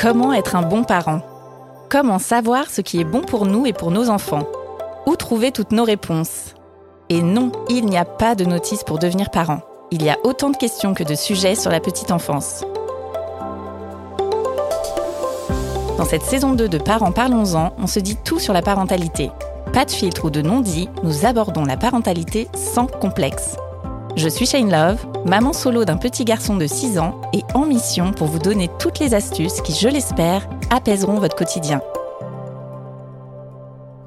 Comment être un bon parent? Comment savoir ce qui est bon pour nous et pour nos enfants? Où trouver toutes nos réponses? Et non, il n'y a pas de notice pour devenir parent. Il y a autant de questions que de sujets sur la petite enfance. Dans cette saison 2 de Parents Parlons-en, on se dit tout sur la parentalité. Pas de filtre ou de non-dit, nous abordons la parentalité sans complexe. Je suis Shane Love, maman solo d'un petit garçon de 6 ans et en mission pour vous donner toutes les astuces qui, je l'espère, apaiseront votre quotidien.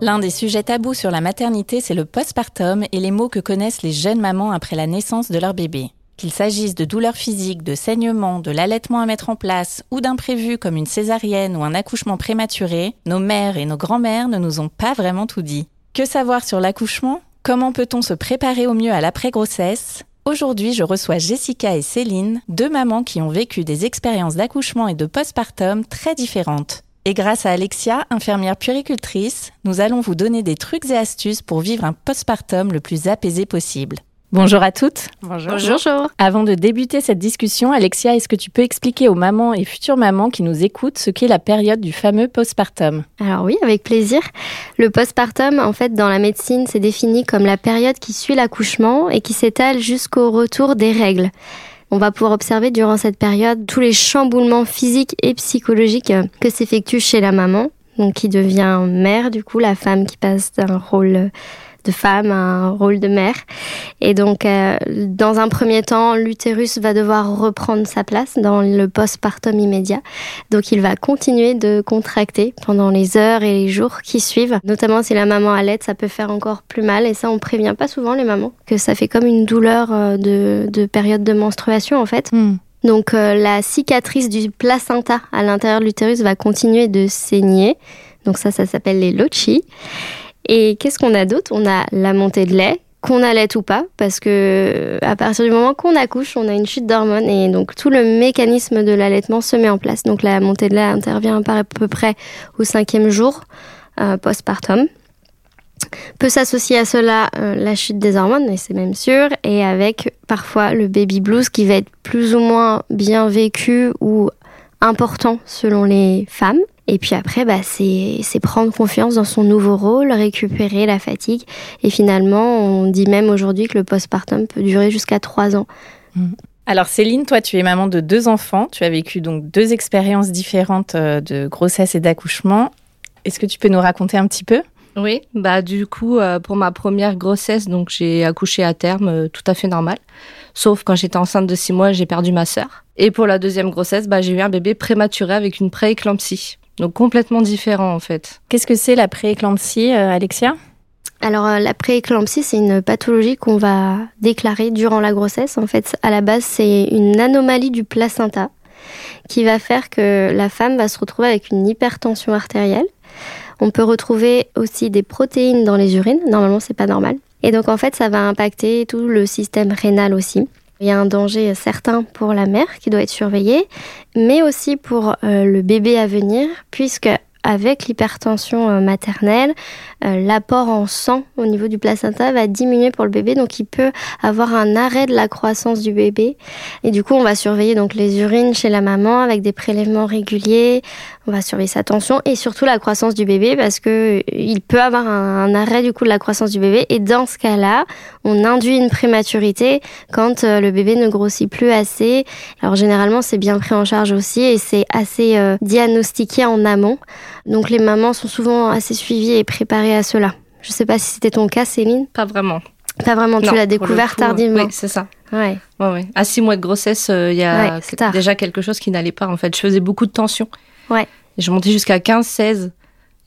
L'un des sujets tabous sur la maternité, c'est le postpartum et les maux que connaissent les jeunes mamans après la naissance de leur bébé. Qu'il s'agisse de douleurs physiques, de saignements, de l'allaitement à mettre en place ou d'imprévus comme une césarienne ou un accouchement prématuré, nos mères et nos grands-mères ne nous ont pas vraiment tout dit. Que savoir sur l'accouchement? Comment peut-on se préparer au mieux à l'après-grossesse? Aujourd'hui, je reçois Jessica et Céline, deux mamans qui ont vécu des expériences d'accouchement et de postpartum très différentes. Et grâce à Alexia, infirmière puéricultrice, nous allons vous donner des trucs et astuces pour vivre un postpartum le plus apaisé possible. Bonjour à toutes. Bonjour. Bonjour. Avant de débuter cette discussion, Alexia, est-ce que tu peux expliquer aux mamans et futures mamans qui nous écoutent ce qu'est la période du fameux postpartum? Alors oui, avec plaisir. Le postpartum, en fait, dans la médecine, c'est défini comme la période qui suit l'accouchement et qui s'étale jusqu'au retour des règles. On va pouvoir observer durant cette période tous les chamboulements physiques et psychologiques que s'effectuent chez la maman, donc qui devient mère, du coup, la femme qui passe d'un rôle de femme, un rôle de mère. Et donc, euh, dans un premier temps, l'utérus va devoir reprendre sa place dans le postpartum immédiat. Donc, il va continuer de contracter pendant les heures et les jours qui suivent. Notamment si la maman allait, ça peut faire encore plus mal. Et ça, on prévient pas souvent les mamans que ça fait comme une douleur euh, de, période de menstruation en fait. Hmm. Donc euh, la cicatrice du placenta à l'intérieur de l'utérus va continuer de saigner. Donc ça, ça s'appelle les lochi. Et qu'est-ce qu'on a d'autre? On a la montée de lait, qu'on allait ou pas, parce que à partir du moment qu'on accouche, on a une chute d'hormones et donc tout le mécanisme de l'allaitement se met en place. Donc la montée de lait intervient à peu près au cinquième jour euh, postpartum. Peut s'associer à cela euh, la chute des hormones, et c'est même sûr, et avec parfois le baby blues qui va être plus ou moins bien vécu ou important selon les femmes. Et puis après, bah, c'est prendre confiance dans son nouveau rôle, récupérer la fatigue. Et finalement, on dit même aujourd'hui que le postpartum peut durer jusqu'à trois ans. Mmh. Alors Céline, toi tu es maman de deux enfants, tu as vécu donc deux expériences différentes euh, de grossesse et d'accouchement. Est-ce que tu peux nous raconter un petit peu? Oui, bah du coup euh, pour ma première grossesse, donc j'ai accouché à terme euh, tout à fait normal. Sauf quand j'étais enceinte de six mois, j'ai perdu ma sœur. Et pour la deuxième grossesse, bah, j'ai eu un bébé prématuré avec une prééclampsie. Donc complètement différent en fait. Qu'est-ce que c'est la prééclampsie, euh, Alexia? Alors euh, la prééclampsie, c'est une pathologie qu'on va déclarer durant la grossesse. En fait, à la base, c'est une anomalie du placenta qui va faire que la femme va se retrouver avec une hypertension artérielle. On peut retrouver aussi des protéines dans les urines. Normalement, c'est pas normal. Et donc en fait, ça va impacter tout le système rénal aussi. Il y a un danger certain pour la mère qui doit être surveillée, mais aussi pour euh, le bébé à venir, puisque avec l'hypertension euh, maternelle, euh, l'apport en sang au niveau du placenta va diminuer pour le bébé, donc il peut avoir un arrêt de la croissance du bébé. Et du coup, on va surveiller donc les urines chez la maman avec des prélèvements réguliers. On va surveiller sa tension et surtout la croissance du bébé parce que il peut avoir un, arrêt du coup de la croissance du bébé. Et dans ce cas-là, on induit une prématurité quand euh, le bébé ne grossit plus assez. Alors généralement, c'est bien pris en charge aussi et c'est assez diagnostiqué en amont. Donc les mamans sont souvent assez suivies et préparées à cela. Je ne sais pas si c'était ton cas, Céline. Pas vraiment. Pas vraiment, tu l'as découvert tardivement. Oui, c'est ça. Ouais. ouais, À six mois de grossesse, euh, il y a déjà quelque chose qui n'allait pas en fait. Je faisais beaucoup de tension. Ouais. je montais jusqu'à 15-16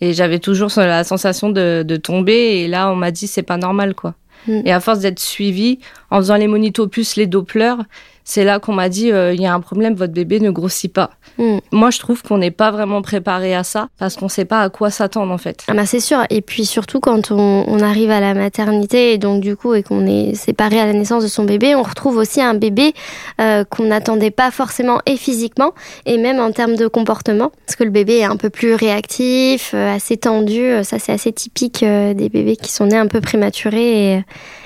et j'avais toujours la sensation de, de, tomber et là on m'a dit c'est pas normal quoi. Mm. Et à force d'être suivie, en faisant les monitos plus les dopplers, c'est là qu'on m'a dit euh, il y a un problème, votre bébé ne grossit pas. Mm. Moi, je trouve qu'on n'est pas vraiment préparé à ça parce qu'on ne sait pas à quoi s'attendre en fait. Ah bah c'est sûr. Et puis surtout quand on, arrive à la maternité et donc du coup et qu'on est séparé à la naissance de son bébé, on retrouve aussi un bébé euh, qu'on n'attendait pas forcément et physiquement et même en termes de comportement parce que le bébé est un peu plus réactif, euh, assez tendu. Ça c'est assez typique des bébés qui sont nés un peu prématurés et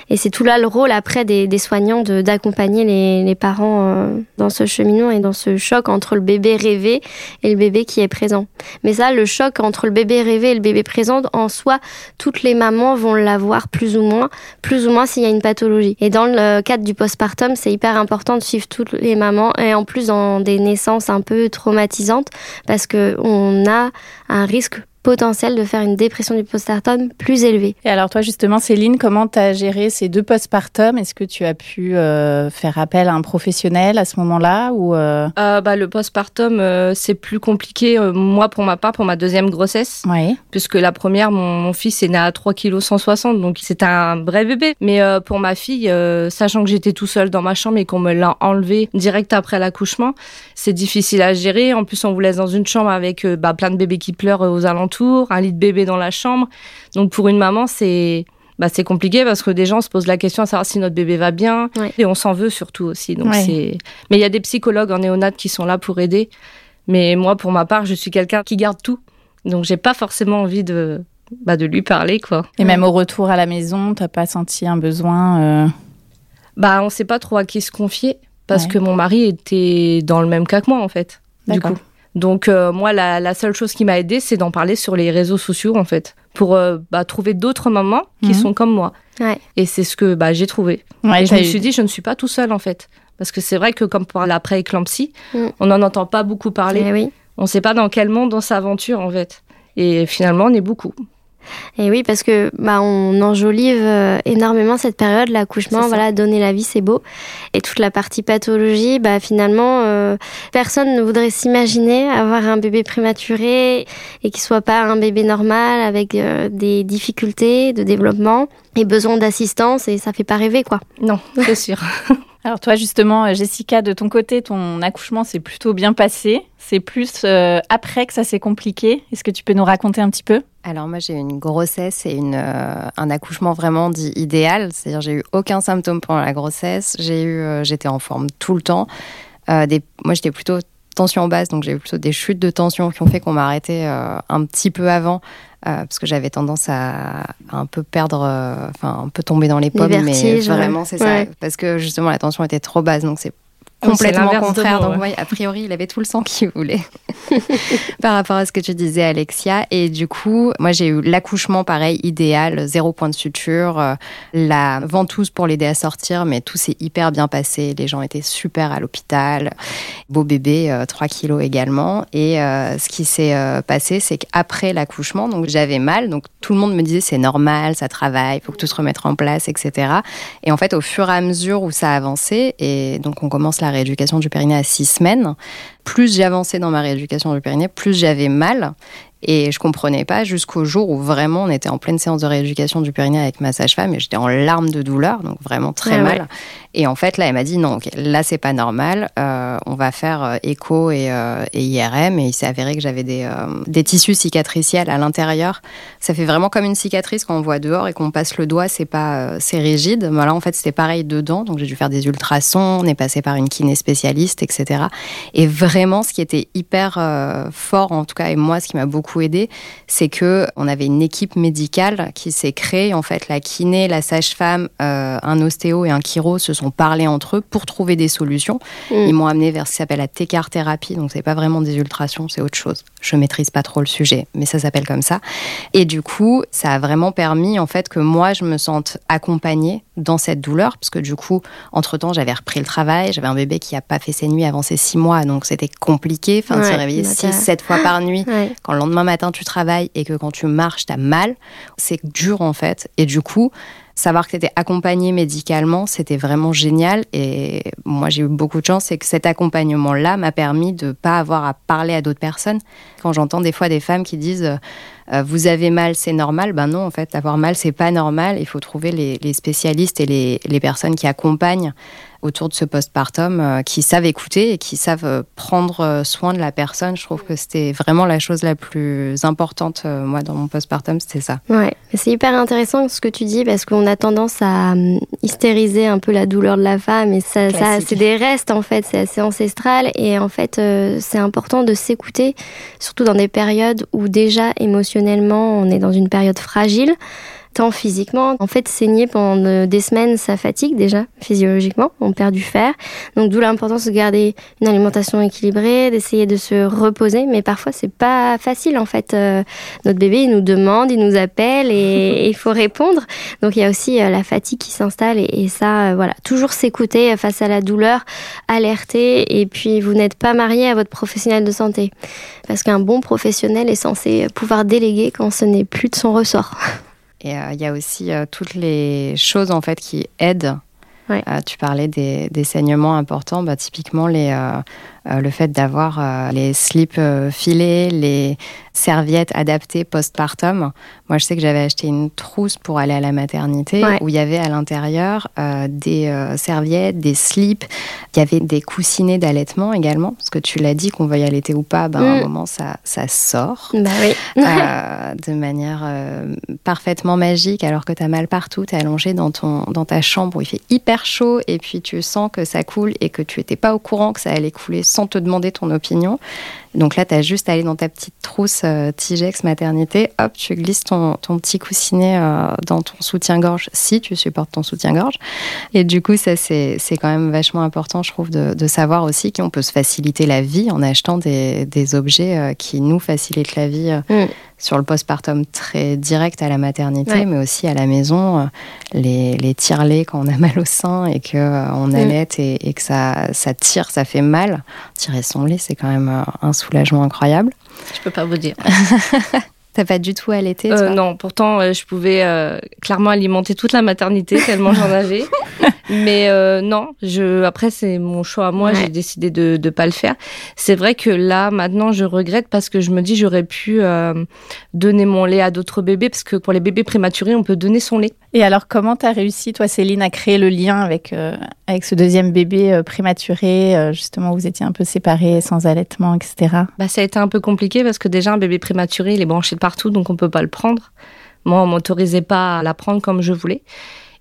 Et c'est tout là le rôle après des, des soignants d'accompagner les, les, parents euh, dans ce cheminement et dans ce choc entre le bébé rêvé et le bébé qui est présent. Mais ça, le choc entre le bébé rêvé et le bébé présent, en soi, toutes les mamans vont l'avoir plus ou moins, plus ou moins s'il y a une pathologie. Et dans le cadre du postpartum, c'est hyper important de suivre toutes les mamans et en plus dans des naissances un peu traumatisantes parce que on a un risque potentiel de faire une dépression du postpartum plus élevée. Et alors toi justement Céline, comment tu as géré ces deux postpartum Est-ce que tu as pu euh, faire appel à un professionnel à ce moment-là ou euh... Euh, bah, Le postpartum euh, c'est plus compliqué moi pour ma part pour ma deuxième grossesse oui. puisque la première mon, fils est né à 3 kg 160 donc c'est un vrai bébé. Mais pour ma fille sachant que j'étais tout seul dans ma chambre et qu'on me l'a enlevé direct après l'accouchement c'est difficile à gérer. En plus on vous laisse dans une chambre avec bah, plein de bébés qui pleurent aux alentours un lit de bébé dans la chambre. Donc pour une maman, c'est bah, c'est compliqué parce que des gens se posent la question à savoir si notre bébé va bien et on s'en veut surtout aussi. Donc c'est mais il y a des psychologues en néonat qui sont là pour aider. Mais moi pour ma part, je suis quelqu'un qui garde tout. Donc j'ai pas forcément envie de bah, de lui parler quoi. Et même au retour à la maison, t'as pas senti un besoin euh... Bah on sait pas trop à qui se confier parce que mon mari était dans le même cas que moi en fait. Du coup. Donc euh, moi, la, seule chose qui m'a aidé, c'est d'en parler sur les réseaux sociaux en fait, pour euh, bah, trouver d'autres mamans qui mhm. sont comme moi. Et c'est ce que bah, j'ai trouvé. et je me suis dit, je ne suis pas tout seul en fait, parce que c'est vrai que comme pour l'après-éclampsie, mm. on n'en entend pas beaucoup parler. Eh on ne sait pas dans quel monde on s'aventure en fait. Et finalement, on est beaucoup. Et oui, parce que bah, on enjolive euh, énormément cette période, l'accouchement, voilà, donner la vie, c'est beau. Et toute la partie pathologie, bah, finalement, euh, personne ne voudrait s'imaginer avoir un bébé prématuré et qu'il soit pas un bébé normal avec euh, des difficultés de développement et besoin d'assistance et ça fait pas rêver, quoi. Non, c'est sûr. Alors toi justement, Jessica, de ton côté, ton accouchement s'est plutôt bien passé. C'est plus après que ça s'est compliqué. Est-ce que tu peux nous raconter un petit peu? Alors moi j'ai eu une grossesse et une, euh, un accouchement vraiment dit idéal, c'est-à-dire j'ai eu aucun symptôme pendant la grossesse, j'ai eu, euh, j'étais en forme tout le temps. Euh, moi j'étais plutôt tension basse, donc j'ai eu plutôt des chutes de tension qui ont fait qu'on m'a arrêté un petit peu avant parce que j'avais tendance à, un peu perdre, enfin un peu tomber dans les pommes, mais vraiment c'est ça, parce que justement la tension était trop basse, donc c'est complètement contraire. Donc, a priori, il avait tout le sang qu'il voulait par rapport à ce que tu disais, Alexia. Et du coup, moi, j'ai eu l'accouchement pareil, idéal, zéro point de suture, euh, la ventouse pour l'aider à sortir, mais tout s'est hyper bien passé. Les gens étaient super à l'hôpital. Beau bébé, 3 euh, kilos également. Et euh, ce qui s'est passé, c'est qu'après l'accouchement, donc j'avais mal. Donc tout le monde me disait c'est normal, ça travaille, il faut que tout se remette en place, etc. Et en fait, au fur et à mesure où ça avançait, et donc on commence la rééducation du périnée à six semaines. Plus j'avançais dans ma rééducation du périnée, plus j'avais mal. Et je comprenais pas jusqu'au jour où vraiment on était en pleine séance de rééducation du périnée avec ma sage-femme et j'étais en larmes de douleur, donc vraiment très ah mal. Et en fait, là, elle m'a dit non, là, c'est pas normal. Euh, on va faire euh, écho et, euh, et, IRM. Et il s'est avéré que j'avais des, des, tissus cicatriciels à l'intérieur. Ça fait vraiment comme une cicatrice quand on voit dehors et qu'on passe le doigt, c'est pas, c'est rigide. Mais là, en fait, c'était pareil dedans. Donc, j'ai dû faire des ultrasons. On est passé par une kiné spécialiste, etc. Et vraiment, ce qui était hyper fort, en tout cas, et moi, ce qui m'a beaucoup aidé, c'est que on avait une équipe médicale qui s'est créée. En fait, la kiné, la sage-femme, un ostéo et un chiro se sont parlé entre eux pour trouver des solutions. Mm. Ils m'ont amené vers ce qui s'appelle la técar thérapie, donc c'est pas vraiment des ultrations, c'est autre chose. Je maîtrise pas trop le sujet, mais ça s'appelle comme ça. Et du coup, ça a vraiment permis en fait que moi je me sente accompagnée dans cette douleur, parce que du coup, entre temps, j'avais repris le travail, j'avais un bébé qui a pas fait ses nuits avant ses six mois, donc c'était compliqué, enfin de se réveiller six, sept fois par nuit, quand le lendemain matin tu travailles et que quand tu marches t'as mal, c'est dur en fait. Et du coup, savoir que tu étais accompagné médicalement, c'était vraiment génial. Et moi, j'ai eu beaucoup de chance, et que cet accompagnement-là m'a permis de pas avoir à parler à d'autres personnes. Quand j'entends des fois des femmes qui disent euh, Vous avez mal, c'est normal, ben non, en fait, avoir mal, c'est pas normal. Il faut trouver les, spécialistes et les, les personnes qui accompagnent autour de ce postpartum euh, qui savent écouter et qui savent euh, prendre euh, soin de la personne. Je trouve que c'était vraiment la chose la plus importante, moi, dans mon postpartum, c'était ça. Ouais, c'est hyper intéressant ce que tu dis parce qu'on a tendance à hystériser un peu la douleur de la femme et ça, ça c'est des restes en fait, c'est assez ancestral et en fait, c'est important de s'écouter, surtout dans des périodes où déjà émotionnellement on est dans une période fragile tant physiquement. En fait, saigner pendant des semaines, ça fatigue déjà physiologiquement. On perd du fer. Donc d'où l'importance de garder une alimentation équilibrée, d'essayer de se reposer. Mais parfois, c'est pas facile en fait. Euh, notre bébé, il nous demande, il nous appelle et il faut répondre. Donc il y a aussi euh, la fatigue qui s'installe et, ça, euh, voilà, toujours s'écouter face à la douleur, alerter. Et puis vous n'êtes pas marié à votre professionnel de santé parce qu'un bon professionnel est censé pouvoir déléguer quand ce n'est plus de son ressort. Et il y a aussi toutes les choses en fait qui aident. Tu parlais des, saignements importants, bah, typiquement les, euh, le fait d'avoir euh, les slips euh, filés, les serviettes adaptées postpartum. Moi, je sais que j'avais acheté une trousse pour aller à la maternité où il y avait à l'intérieur des serviettes, des slips, il y avait des coussinets d'allaitement également, parce que tu l'as dit qu'on veuille allaiter ou pas, ben, à un mm. moment ça, ça sort bah oui. de manière parfaitement magique alors que tu as mal partout, tu es allongé dans, ton, dans ta chambre où il fait hyper chaud et puis tu sens que ça coule et que tu n'étais pas au courant que ça allait couler sans te demander ton opinion. Donc là, tu as juste à aller dans ta petite trousse euh, Tigex maternité, hop, tu glisses ton, ton petit coussinet euh, dans ton soutien-gorge, si tu supportes ton soutien-gorge. Et du coup, ça, c'est quand même vachement important, je trouve, de, de savoir aussi qu'on peut se faciliter la vie en achetant des, des objets euh, qui nous facilitent la vie. Mm. Sur le postpartum très direct à la maternité, mais aussi à la maison, les, les tire-laits quand on a mal au sein et qu'on on mm. allait et, et, que ça, ça tire, ça fait mal. Tirer son lait, c'est quand même un soulagement incroyable. Je peux pas vous dire. T'as pas du tout allaité euh, Non, pourtant euh, je pouvais euh, clairement alimenter toute la maternité tellement j'en avais. Mais euh, non, je après c'est mon choix à moi, j'ai décidé de ne pas le faire. C'est vrai que là maintenant je regrette parce que je me dis j'aurais pu donner mon lait à d'autres bébés parce que pour les bébés prématurés on peut donner son lait. Et alors comment tu as réussi toi Céline à créer le lien avec avec ce deuxième bébé prématuré justement vous étiez un peu séparés sans allaitement etc. Bah ça a été un peu compliqué parce que déjà un bébé prématuré il est branché de partout donc on peut pas le prendre. Moi on m'autorisait pas à la prendre comme je voulais.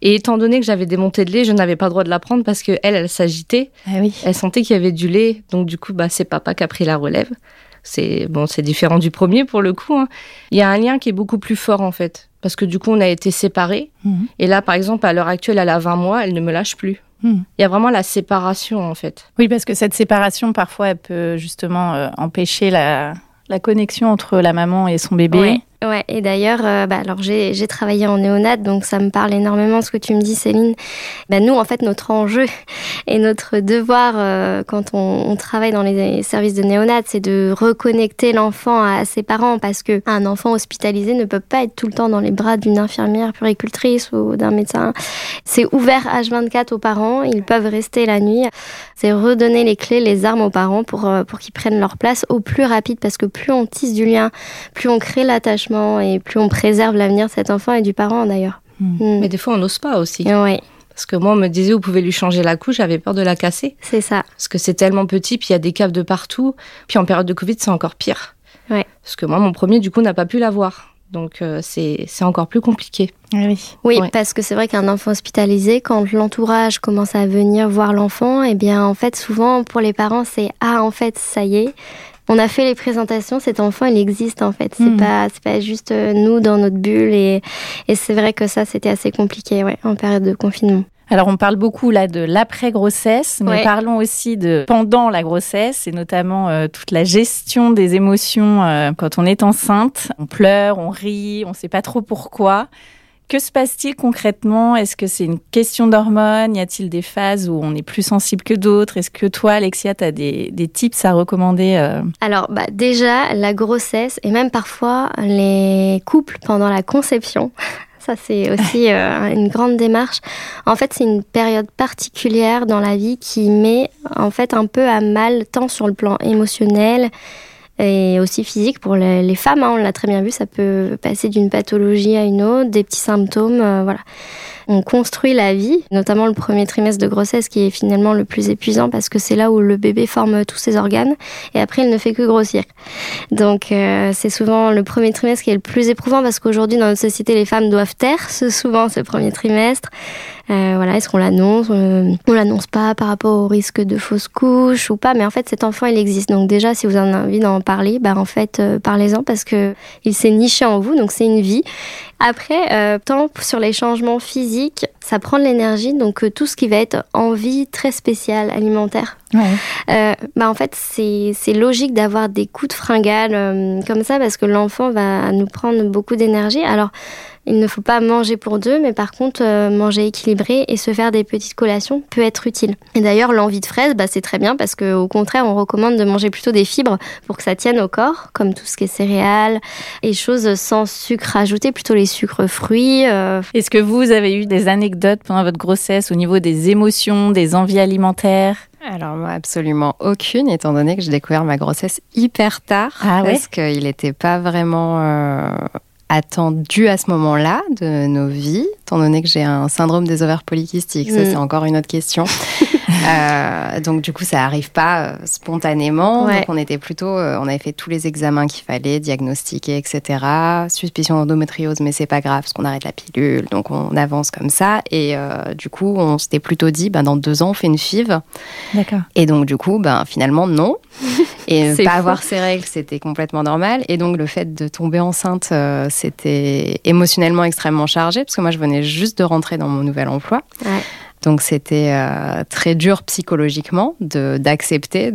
Et étant donné que j'avais des montées de lait, je n'avais pas le droit de la prendre parce que elle, elle s'agitait. Ah oui. Elle sentait qu'il y avait du lait, donc du coup, bah c'est papa qui a pris la relève. C'est bon, c'est différent du premier pour le coup. Hein. Il y a un lien qui est beaucoup plus fort en fait, parce que du coup, on a été séparés. Mhm. Et là, par exemple, à l'heure actuelle, elle a 20 mois, elle ne me lâche plus. Mhm. Il y a vraiment la séparation en fait. Oui, parce que cette séparation, parfois, elle peut justement euh, empêcher la, la connexion entre la maman et son bébé. Et d'ailleurs, euh, bah, alors j'ai, j'ai travaillé en néonat, donc ça me parle énormément ce que tu me dis, Céline. Bah, nous, en fait, notre enjeu et notre devoir euh, quand on, on, travaille dans les services de néonat, c'est de reconnecter l'enfant à ses parents, parce que un enfant hospitalisé ne peut pas être tout le temps dans les bras d'une infirmière puricultrice ou d'un médecin. C'est ouvert H24 aux parents, ils peuvent rester la nuit. C'est redonner les clés, les armes aux parents pour euh, pour qu'ils prennent leur place au plus rapide, parce que plus on tisse du lien, plus on crée l'attachement et plus on préserve l'avenir de cet enfant et du parent d'ailleurs. Hmm. Hmm. Mais des fois, on n'ose pas aussi. Oui. Parce que moi, on me disait, vous pouvez lui changer la couche, j'avais peur de la casser. C'est ça. Parce que c'est tellement petit, puis il y a des caves de partout. Puis en période de Covid, c'est encore pire. Ouais. Parce que moi, mon premier, du coup, n'a pas pu l'avoir. Donc euh, c'est encore plus compliqué. Ah oui, oui parce que c'est vrai qu'un enfant hospitalisé, quand l'entourage commence à venir voir l'enfant, eh bien en fait souvent pour les parents c'est ah en fait ça y est, on a fait les présentations, cet enfant, il existe en fait. C'est hmm. pas, c'est pas juste euh, nous dans notre bulle et, et c'est vrai que ça, c'était assez compliqué, ouais, en période de confinement. Alors on parle beaucoup là de l'après-grossesse, mais parlons aussi de pendant la grossesse et notamment euh, toute la gestion des émotions euh, quand on est enceinte. On pleure, on rit, on ne sait pas trop pourquoi. Que se passe-t-il concrètement? Est-ce que c'est une question d'hormones? Y a-t-il des phases où on est plus sensible que d'autres? Est-ce que toi, Alexia, tu as des, des, tips à recommander euh? Alors, bah, déjà, la grossesse et même parfois les couples pendant la conception. Ça, c'est aussi euh, une grande démarche. En fait, c'est une période particulière dans la vie qui met en fait un peu à mal tant sur le plan émotionnel, et aussi physique pour les, femmes. Hein, on l'a très bien vu, ça peut passer d'une pathologie à une autre, des petits symptômes, euh, voilà. On construit la vie, notamment le premier trimestre de grossesse qui est finalement le plus épuisant parce que c'est là où le bébé forme tous ses organes et après il ne fait que grossir. Donc euh, c'est souvent le premier trimestre qui est le plus éprouvant parce qu'aujourd'hui dans notre société les femmes doivent taire ce, souvent ce premier trimestre. Euh, voilà, est-ce qu'on l'annonce euh, On l'annonce pas par rapport au risque de fausse couche ou pas, mais en fait cet enfant il existe. Donc déjà si vous avez envie d'en parler, bah en fait euh, parlez-en parce que il s'est niché en vous, donc c'est une vie. Après, tant sur les changements physiques, ça prend de l'énergie, donc tout ce qui va être envie très spéciale alimentaire. Ouais. bah en fait c'est logique d'avoir des coups de fringale comme ça parce que l'enfant va nous prendre beaucoup d'énergie. Alors il ne faut pas manger pour deux, mais par contre, euh, manger équilibré et se faire des petites collations peut être utile. Et d'ailleurs, l'envie de fraise, bah, c'est très bien parce qu'au contraire, on recommande de manger plutôt des fibres pour que ça tienne au corps, comme tout ce qui est céréales et choses sans sucre ajouté, plutôt les sucres fruits. Euh. Est-ce que vous avez eu des anecdotes pendant votre grossesse au niveau des émotions, des envies alimentaires? Alors moi, absolument aucune, étant donné que j'ai découvert ma grossesse hyper tard, ah parce qu'il n'était pas vraiment euh, attendu à ce moment-là de nos vies, étant donné que j'ai un syndrome des ovaires polykystiques. Ça, mm. c'est encore une autre question. euh, donc, du coup, ça arrive pas euh, spontanément. Donc, on était plutôt, euh, on avait fait tous les examens qu'il fallait, diagnostiquer, etc. Suspicion d'endométriose, mais c'est pas grave, parce qu'on arrête la pilule. Donc, on avance comme ça. Et euh, du coup, on s'était plutôt dit, ben, dans deux ans, on fait une FIV. D'accord. Et donc, du coup, ben, finalement, non. Et pas avoir ses règles, c'était complètement normal. Et donc, le fait de tomber enceinte, c'était émotionnellement extrêmement chargé, parce que moi, je venais juste de rentrer dans mon nouvel emploi. Ouais. Donc c'était euh, très dur psychologiquement d'accepter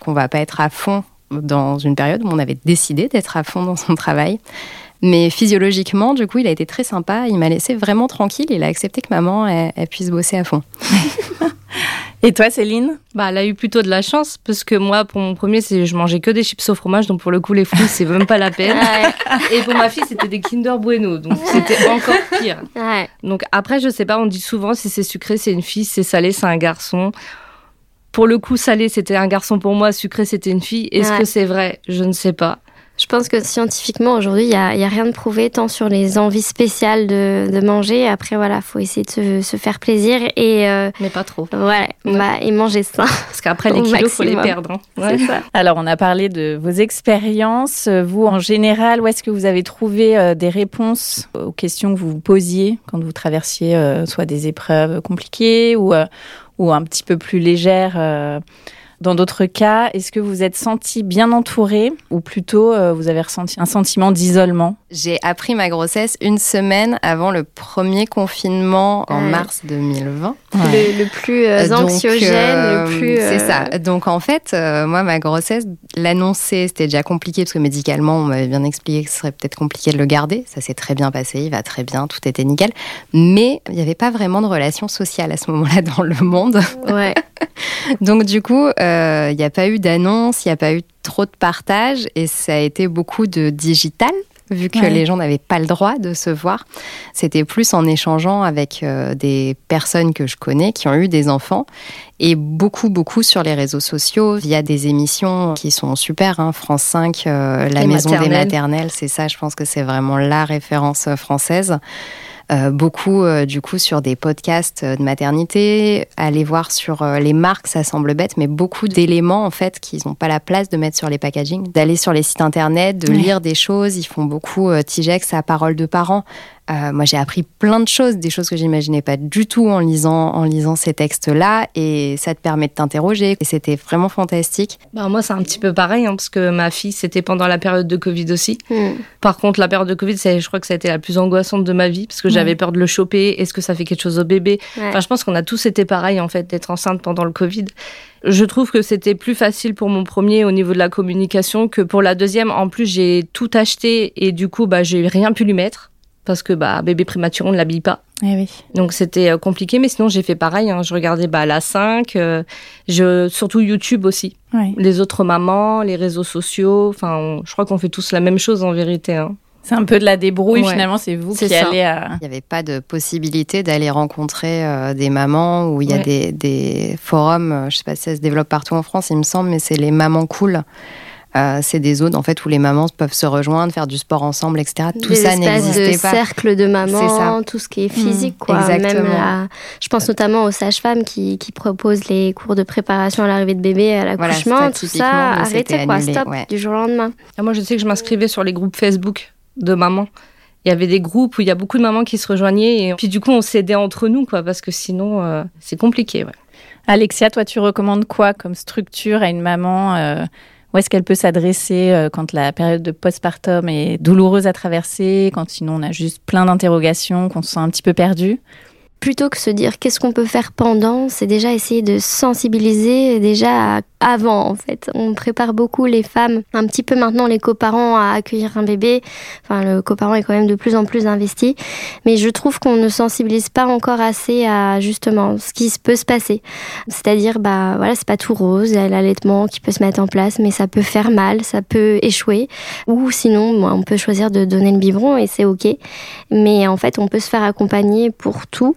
qu'on va pas être à fond dans une période où on avait décidé d'être à fond dans son travail. Mais physiologiquement, du coup, il a été très sympa. Il m'a laissé vraiment tranquille. Il a accepté que maman puisse bosser à fond. Et toi, Céline Bah, elle a eu plutôt de la chance parce que moi, pour mon premier, c'est je mangeais que des chips au fromage, donc pour le coup, les fruits, c'est même pas la peine. Et pour ma fille, c'était des Kinder Bueno, donc c'était encore pire. Donc après, je sais pas, on dit souvent si c'est sucré, c'est une fille, si c'est salé, c'est un garçon. Pour le coup, salé, c'était un garçon pour moi, sucré, c'était une fille. Est-ce que c'est vrai? Je ne sais pas. Je pense que scientifiquement, aujourd'hui, il n'y a, a, rien de prouvé tant sur les envies spéciales de, de manger. Après, voilà, faut essayer de se, se faire plaisir. Et, euh, Mais pas trop. Ouais, Bah, et manger sain. Parce qu'après, les kilos, il faut les perdre. Hein. C'est ça. Alors, on a parlé de vos expériences. Vous, en général, où est-ce que vous avez trouvé euh, des réponses aux questions que vous vous posiez quand vous traversiez euh, soit des épreuves compliquées ou, ou un petit peu plus légères dans d'autres cas, est-ce que vous êtes senti bien entouré ou plutôt euh, vous avez ressenti un sentiment d'isolement? J'ai appris ma grossesse une semaine avant le premier confinement en mars 2020. Le, plus euh, anxiogène, le euh, plus. C'est ça. Donc en fait, moi, ma grossesse, l'annoncer, c'était déjà compliqué parce que médicalement, on m'avait bien expliqué que ce serait peut-être compliqué de le garder. Ça s'est très bien passé, il va très bien, tout était nickel. Mais il n'y avait pas vraiment de relation sociale à ce moment-là dans le monde. Ouais. Donc du coup, il n'y a pas eu d'annonce, il n'y a pas eu trop de partage et ça a été beaucoup de digital vu que les gens n'avaient pas le droit de se voir. C'était plus en échangeant avec euh, des personnes que je connais qui ont eu des enfants et beaucoup, beaucoup sur les réseaux sociaux via des émissions qui sont super. Hein. France 5, euh, La Maison des Maternelles, c'est ça, je pense que c'est vraiment la référence française. Euh, beaucoup euh, du coup sur des podcasts de maternité, aller voir sur euh, les marques, ça semble bête, mais beaucoup d'éléments en fait qu'ils n'ont pas la place de mettre sur les packaging, d'aller sur les sites internet, de lire des choses. Ils font beaucoup Tigex à parole de parents. Euh, moi, j'ai appris plein de choses, des choses que j'imaginais pas du tout en lisant, en lisant ces textes-là, et ça te permet de t'interroger. Et c'était vraiment fantastique. Bah, moi, c'est un petit peu pareil, hein, parce que ma fille, c'était pendant la période de Covid aussi. Hmm. Par contre, la période de Covid, je crois que ça a été la plus angoissante de ma vie, parce que j'avais peur de le choper. Est-ce que ça fait quelque chose au bébé? Enfin, je pense qu'on a tous été pareil, en fait, d'être enceinte pendant le Covid. Je trouve que c'était plus facile pour mon premier au niveau de la communication que pour la deuxième. En plus, j'ai tout acheté et du coup, bah, j'ai rien pu lui mettre parce que bah bébé prématuré on ne l'habille pas. Eh oui. Donc c'était euh, compliqué mais sinon j'ai fait pareil hein. je regardais bah la 5 euh, je surtout YouTube aussi. Les autres mamans, les réseaux sociaux, enfin je crois qu'on fait tous la même chose en vérité hein. C'est un peu de la débrouille finalement, c'est vous qui allez à... Il n'y avait pas de possibilité d'aller rencontrer euh, des mamans où il y a des, des, forums, je sais pas si ça se développe partout en France, il me semble, mais c'est les mamans cool. Euh, c'est des zones en fait où les mamans peuvent se rejoindre, faire du sport ensemble, etc. Tout ça n'existait pas. de cercle de mamans, tout ce qui est physique, quoi. Même je pense notamment aux sages-femmes qui, qui, proposent les cours de préparation à l'arrivée de bébé à l'accouchement. tout ça, arrêtez quoi, stop, du jour au lendemain. Ah, moi, je sais que je m'inscrivais sur les groupes Facebook de mamans il y avait des groupes où il y a beaucoup de mamans qui se rejoignaient et puis du coup on s'aidait entre nous quoi parce que sinon euh, c'est compliqué. Ouais. Alexia, toi tu recommandes quoi comme structure à une maman euh, Où est-ce qu'elle peut s'adresser euh, quand la période de postpartum est douloureuse à traverser, quand sinon on a juste plein d'interrogations, qu'on se sent un petit peu perdu? Plutôt que se dire qu'est-ce qu'on peut faire pendant, c'est déjà essayer de sensibiliser déjà avant en fait. On prépare beaucoup les femmes, un petit peu maintenant les coparents à accueillir un bébé. Enfin, le coparent est quand même de plus en plus investi, mais je trouve qu'on ne sensibilise pas encore assez à justement ce qui peut se passer. C'est-à-dire, bah voilà, c'est pas tout rose, il y a l'allaitement qui peut se mettre en place, mais ça peut faire mal, ça peut échouer, ou sinon, on peut choisir de donner le biberon et c'est ok. Mais en fait, on peut se faire accompagner pour tout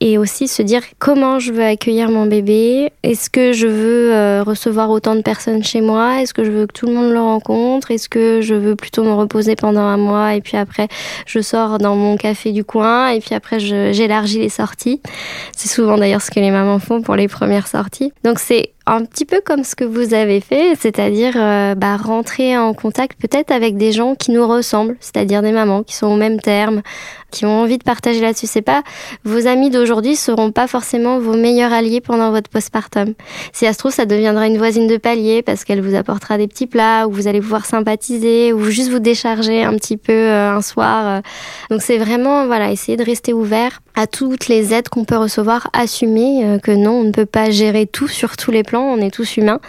et aussi se dire comment je veux accueillir mon bébé. Est-ce que je veux euh, recevoir autant de personnes chez moi? Est-ce que je veux que tout le monde le rencontre? Est-ce que je veux plutôt me reposer pendant un mois et puis après je sors dans mon café du coin et puis après j'élargis les sorties? C'est souvent d'ailleurs ce que les mamans font pour les premières sorties. Donc c'est un petit peu comme ce que vous avez fait, c'est-à-dire euh, bah, rentrer en contact peut-être avec des gens qui nous ressemblent, c'est-à-dire des mamans qui sont au même terme, qui ont envie de partager là-dessus. C'est pas vos amis d'aujourd'hui seront pas forcément vos meilleurs alliés pendant votre postpartum. Si ça se trouve, ça deviendra une voisine de palier parce qu'elle vous apportera des petits plats ou vous allez pouvoir sympathiser ou juste vous décharger un petit peu euh, un soir. Donc c'est vraiment voilà essayer de rester ouvert à toutes les aides qu'on peut recevoir, assumer euh, que non, on ne peut pas gérer tout sur tous les plans, on est tous humains.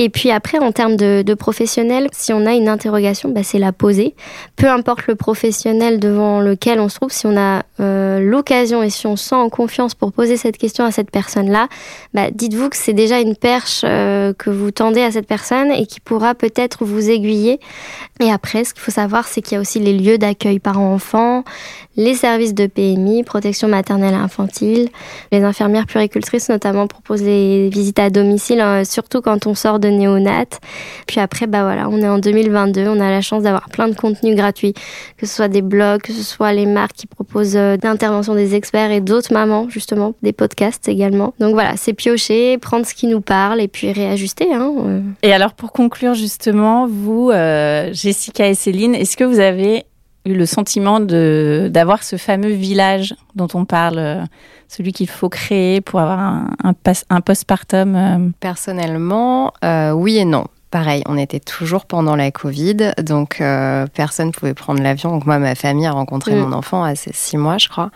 Et puis après, en termes de, de professionnel, si on a une interrogation, bah, c'est la poser. Peu importe le professionnel devant lequel on se trouve, si on a euh, l'occasion et si on sent en confiance pour poser cette question à cette personne-là, bah, dites-vous que c'est déjà une perche euh, que vous tendez à cette personne et qui pourra peut-être vous aiguiller. Et après, ce qu'il faut savoir, c'est qu'il y a aussi les lieux d'accueil parents-enfants, les services de PMI, protection maternelle et infantile. Les infirmières puricultrices notamment proposent les visites à domicile, hein, surtout quand on sort de néonat. Puis après, bah voilà, on est en 2022, on a la chance d'avoir plein de contenus gratuits, que ce soit des blogs, que ce soit les marques qui proposent euh, d'interventions des experts et d'autres mamans, justement, des podcasts également. Donc voilà, c'est piocher, prendre ce qui nous parle et puis réajuster. Hein. Euh. Et alors pour conclure justement, vous, euh, Jessica et Céline, est-ce que vous avez le sentiment d'avoir ce fameux village dont on parle, euh, celui qu'il faut créer pour avoir un, un, un postpartum euh Personnellement, euh, oui et non. Pareil, on était toujours pendant la Covid, donc euh, personne ne pouvait prendre l'avion. Donc moi, ma famille a rencontré mm. mon enfant à ses six mois, je crois.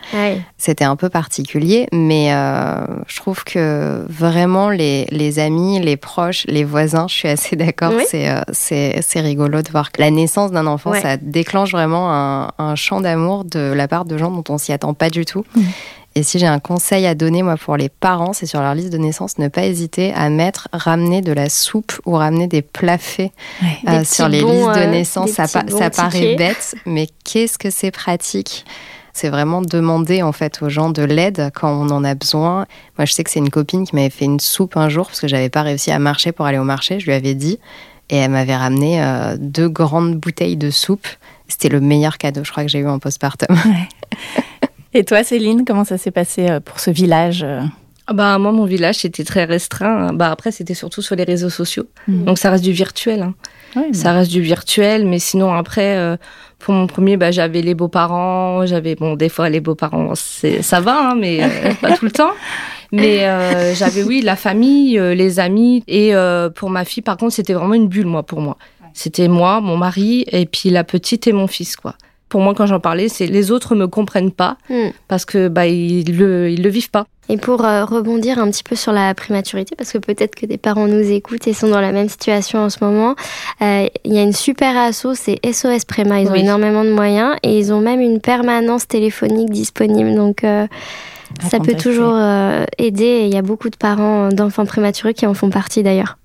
C'était un peu particulier, mais euh, je trouve que vraiment les, les, amis, les proches, les voisins, je suis assez d'accord. Euh, c'est C'est rigolo de voir que la naissance d'un enfant, ça déclenche vraiment un, un champ d'amour de la part de gens dont on s'y attend pas du tout. Mm. Et si j'ai un conseil à donner, moi, pour les parents, c'est sur leur liste de naissance, ne pas hésiter à mettre, ramener de la soupe ou ramener des plats faits euh, sur les listes de euh, naissance. ça, ça paraît bête, mais qu'est-ce que c'est pratique? C'est vraiment demander en fait aux gens de l'aide quand on en a besoin. Moi, je sais que c'est une copine qui m'avait fait une soupe un jour parce que j'avais pas réussi à marcher pour aller au marché. Je lui avais dit et elle m'avait ramené euh, deux grandes bouteilles de soupe. C'était le meilleur cadeau, je crois, que j'ai eu en postpartum. Et toi, Céline, comment ça s'est passé euh, pour ce village euh ah bah moi mon village c'était très restreint. Bah après c'était surtout sur les réseaux sociaux. Mmh. Donc ça reste du virtuel. Hein. Ça reste du virtuel, mais sinon après euh, pour mon premier bah j'avais les beaux-parents, j'avais bon des fois les beaux-parents ça va hein, mais pas tout le temps. Mais j'avais oui la famille, les amis et pour ma fille par contre c'était vraiment une bulle moi pour moi. C'était moi, mon mari et puis la petite et mon fils quoi pour moi, quand j'en parlais, c'est les autres me comprennent pas hmm. parce que bah ils le ils le vivent pas. Et pour euh, rebondir un petit peu sur la prématurité, parce que peut-être que des parents nous écoutent et sont dans la même situation en ce moment, euh, il y a une super asso, c'est SOS Préma. Ils ont énormément de moyens et ils ont même une permanence téléphonique disponible. Donc euh, ça peut toujours aider. Il y a beaucoup de parents d'enfants prématurés qui en font partie d'ailleurs.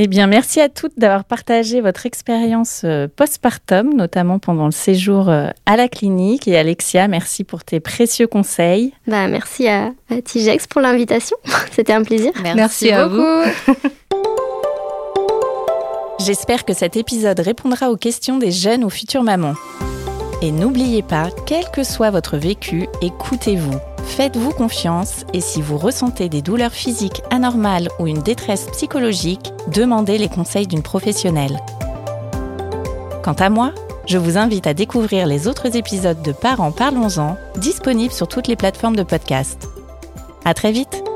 Eh bien, merci à toutes d'avoir partagé votre expérience euh, postpartum, notamment pendant le séjour euh, à la clinique. Et Alexia, merci pour tes précieux conseils. Bah, merci à, Tigex pour l'invitation. C'était un plaisir. Merci, à vous. J'espère que cet épisode répondra aux questions des jeunes ou futures mamans. Et n'oubliez pas, quel que soit votre vécu, écoutez-vous. Faites-vous confiance et si vous ressentez des douleurs physiques anormales ou une détresse psychologique, demandez les conseils d'une professionnelle. Quant à moi, je vous invite à découvrir les autres épisodes de Parents Parlons-en, disponibles sur toutes les plateformes de podcast. À très vite!